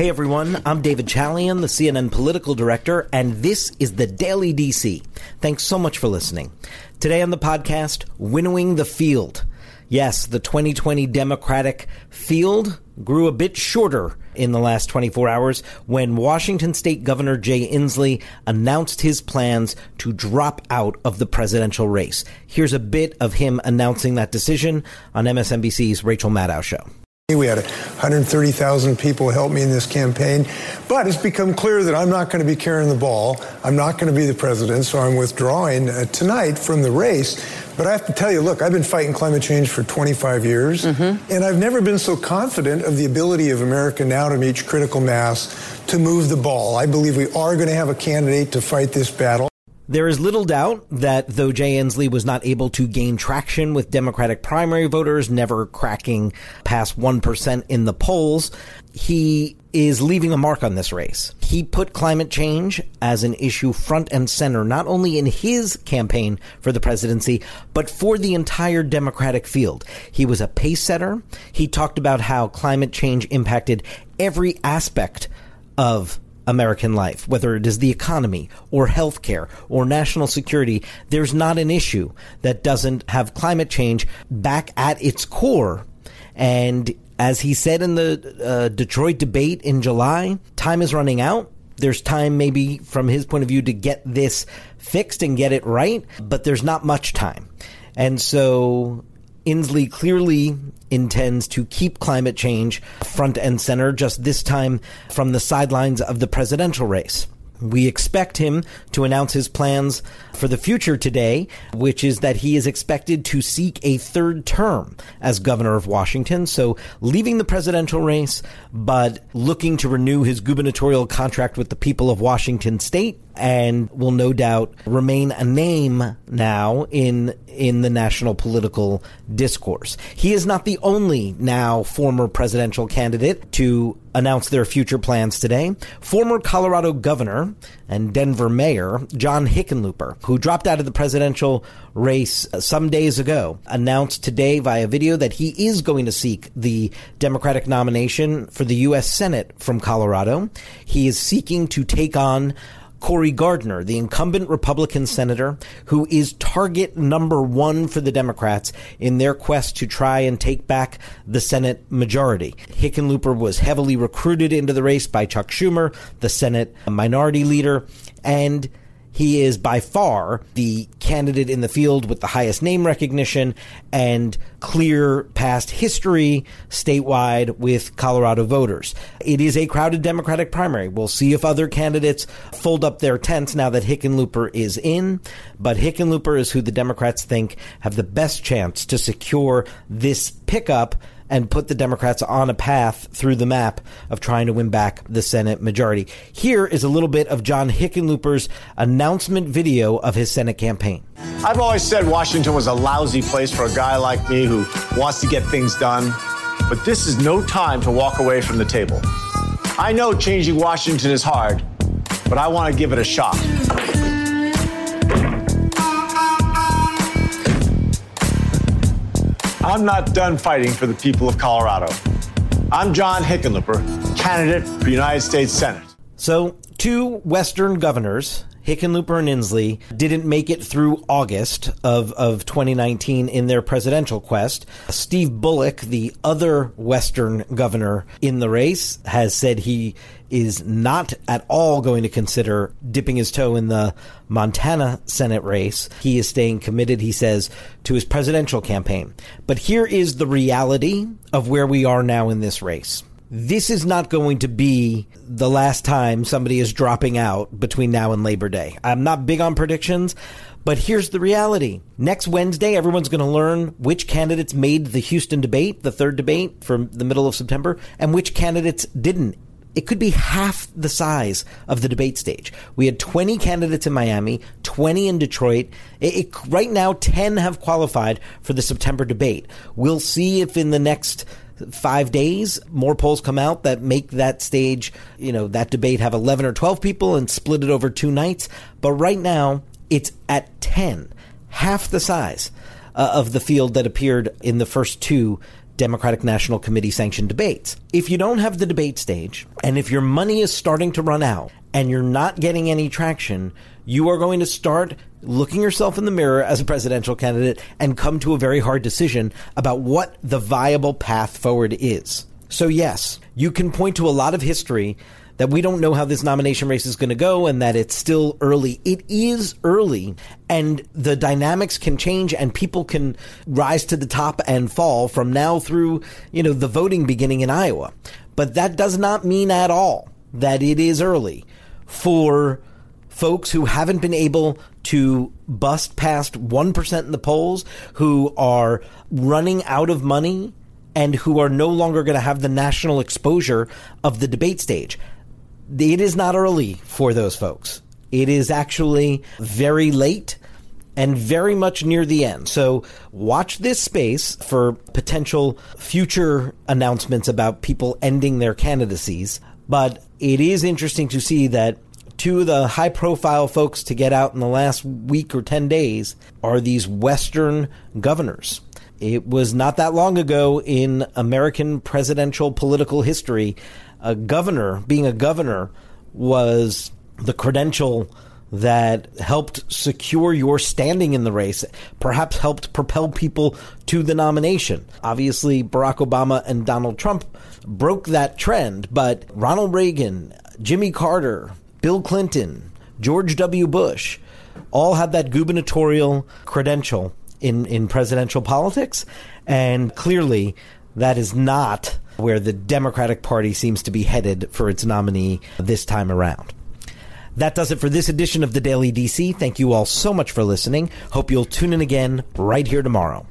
Hey everyone, I'm David Chalian, the CNN political director, and this is the Daily DC. Thanks so much for listening. Today on the podcast, Winnowing the Field. Yes, the 2020 Democratic field grew a bit shorter in the last 24 hours when Washington State Governor Jay Inslee announced his plans to drop out of the presidential race. Here's a bit of him announcing that decision on MSNBC's Rachel Maddow show. We had 130,000 people help me in this campaign, but it's become clear that I'm not going to be carrying the ball. I'm not going to be the president, so I'm withdrawing uh, tonight from the race. But I have to tell you, look, I've been fighting climate change for 25 years, mm-hmm. and I've never been so confident of the ability of America now to reach critical mass to move the ball. I believe we are going to have a candidate to fight this battle. There is little doubt that though Jay Inslee was not able to gain traction with Democratic primary voters, never cracking past 1% in the polls, he is leaving a mark on this race. He put climate change as an issue front and center, not only in his campaign for the presidency, but for the entire Democratic field. He was a pace setter. He talked about how climate change impacted every aspect of American life, whether it is the economy or healthcare or national security, there's not an issue that doesn't have climate change back at its core. And as he said in the uh, Detroit debate in July, time is running out. There's time, maybe from his point of view, to get this fixed and get it right, but there's not much time. And so Inslee clearly intends to keep climate change front and center, just this time from the sidelines of the presidential race. We expect him to announce his plans for the future today, which is that he is expected to seek a third term as governor of Washington. So leaving the presidential race, but looking to renew his gubernatorial contract with the people of Washington state and will no doubt remain a name now in in the national political discourse. He is not the only now former presidential candidate to announce their future plans today. Former Colorado governor and Denver mayor John Hickenlooper, who dropped out of the presidential race some days ago, announced today via video that he is going to seek the Democratic nomination for the U.S. Senate from Colorado. He is seeking to take on Cory Gardner, the incumbent Republican senator who is target number one for the Democrats in their quest to try and take back the Senate majority. Hickenlooper was heavily recruited into the race by Chuck Schumer, the Senate minority leader, and he is by far the candidate in the field with the highest name recognition and clear past history statewide with Colorado voters. It is a crowded Democratic primary. We'll see if other candidates fold up their tents now that Hickenlooper is in, but Hickenlooper is who the Democrats think have the best chance to secure this pickup and put the Democrats on a path through the map of trying to win back the Senate majority. Here is a little bit of John Hickenlooper's announcement video of his Senate campaign. I've always said Washington was a lousy place for a guy like me who wants to get things done, but this is no time to walk away from the table. I know changing Washington is hard, but I want to give it a shot. I'm not done fighting for the people of Colorado. I'm John Hickenlooper, candidate for United States Senate. So, two Western governors, Hickenlooper and Inslee, didn't make it through August of, of 2019 in their presidential quest. Steve Bullock, the other Western governor in the race, has said he is not at all going to consider dipping his toe in the Montana Senate race. He is staying committed, he says, to his presidential campaign. But here is the reality of where we are now in this race. This is not going to be the last time somebody is dropping out between now and Labor Day. I'm not big on predictions, but here's the reality. Next Wednesday, everyone's going to learn which candidates made the Houston debate, the third debate from the middle of September, and which candidates didn't it could be half the size of the debate stage. We had 20 candidates in Miami, 20 in Detroit. It, it, right now, 10 have qualified for the September debate. We'll see if in the next five days more polls come out that make that stage, you know, that debate have 11 or 12 people and split it over two nights. But right now, it's at 10, half the size uh, of the field that appeared in the first two Democratic National Committee sanctioned debates. If you don't have the debate stage, and if your money is starting to run out, and you're not getting any traction, you are going to start looking yourself in the mirror as a presidential candidate and come to a very hard decision about what the viable path forward is. So, yes, you can point to a lot of history that we don't know how this nomination race is going to go and that it's still early. It is early and the dynamics can change and people can rise to the top and fall from now through, you know, the voting beginning in Iowa. But that does not mean at all that it is early for folks who haven't been able to bust past 1% in the polls, who are running out of money and who are no longer going to have the national exposure of the debate stage it is not early for those folks. It is actually very late and very much near the end. So watch this space for potential future announcements about people ending their candidacies. But it is interesting to see that two of the high profile folks to get out in the last week or 10 days are these Western governors. It was not that long ago in American presidential political history a governor, being a governor, was the credential that helped secure your standing in the race, perhaps helped propel people to the nomination. Obviously, Barack Obama and Donald Trump broke that trend, but Ronald Reagan, Jimmy Carter, Bill Clinton, George W. Bush all had that gubernatorial credential in, in presidential politics. And clearly, that is not where the Democratic Party seems to be headed for its nominee this time around. That does it for this edition of the Daily DC. Thank you all so much for listening. Hope you'll tune in again right here tomorrow.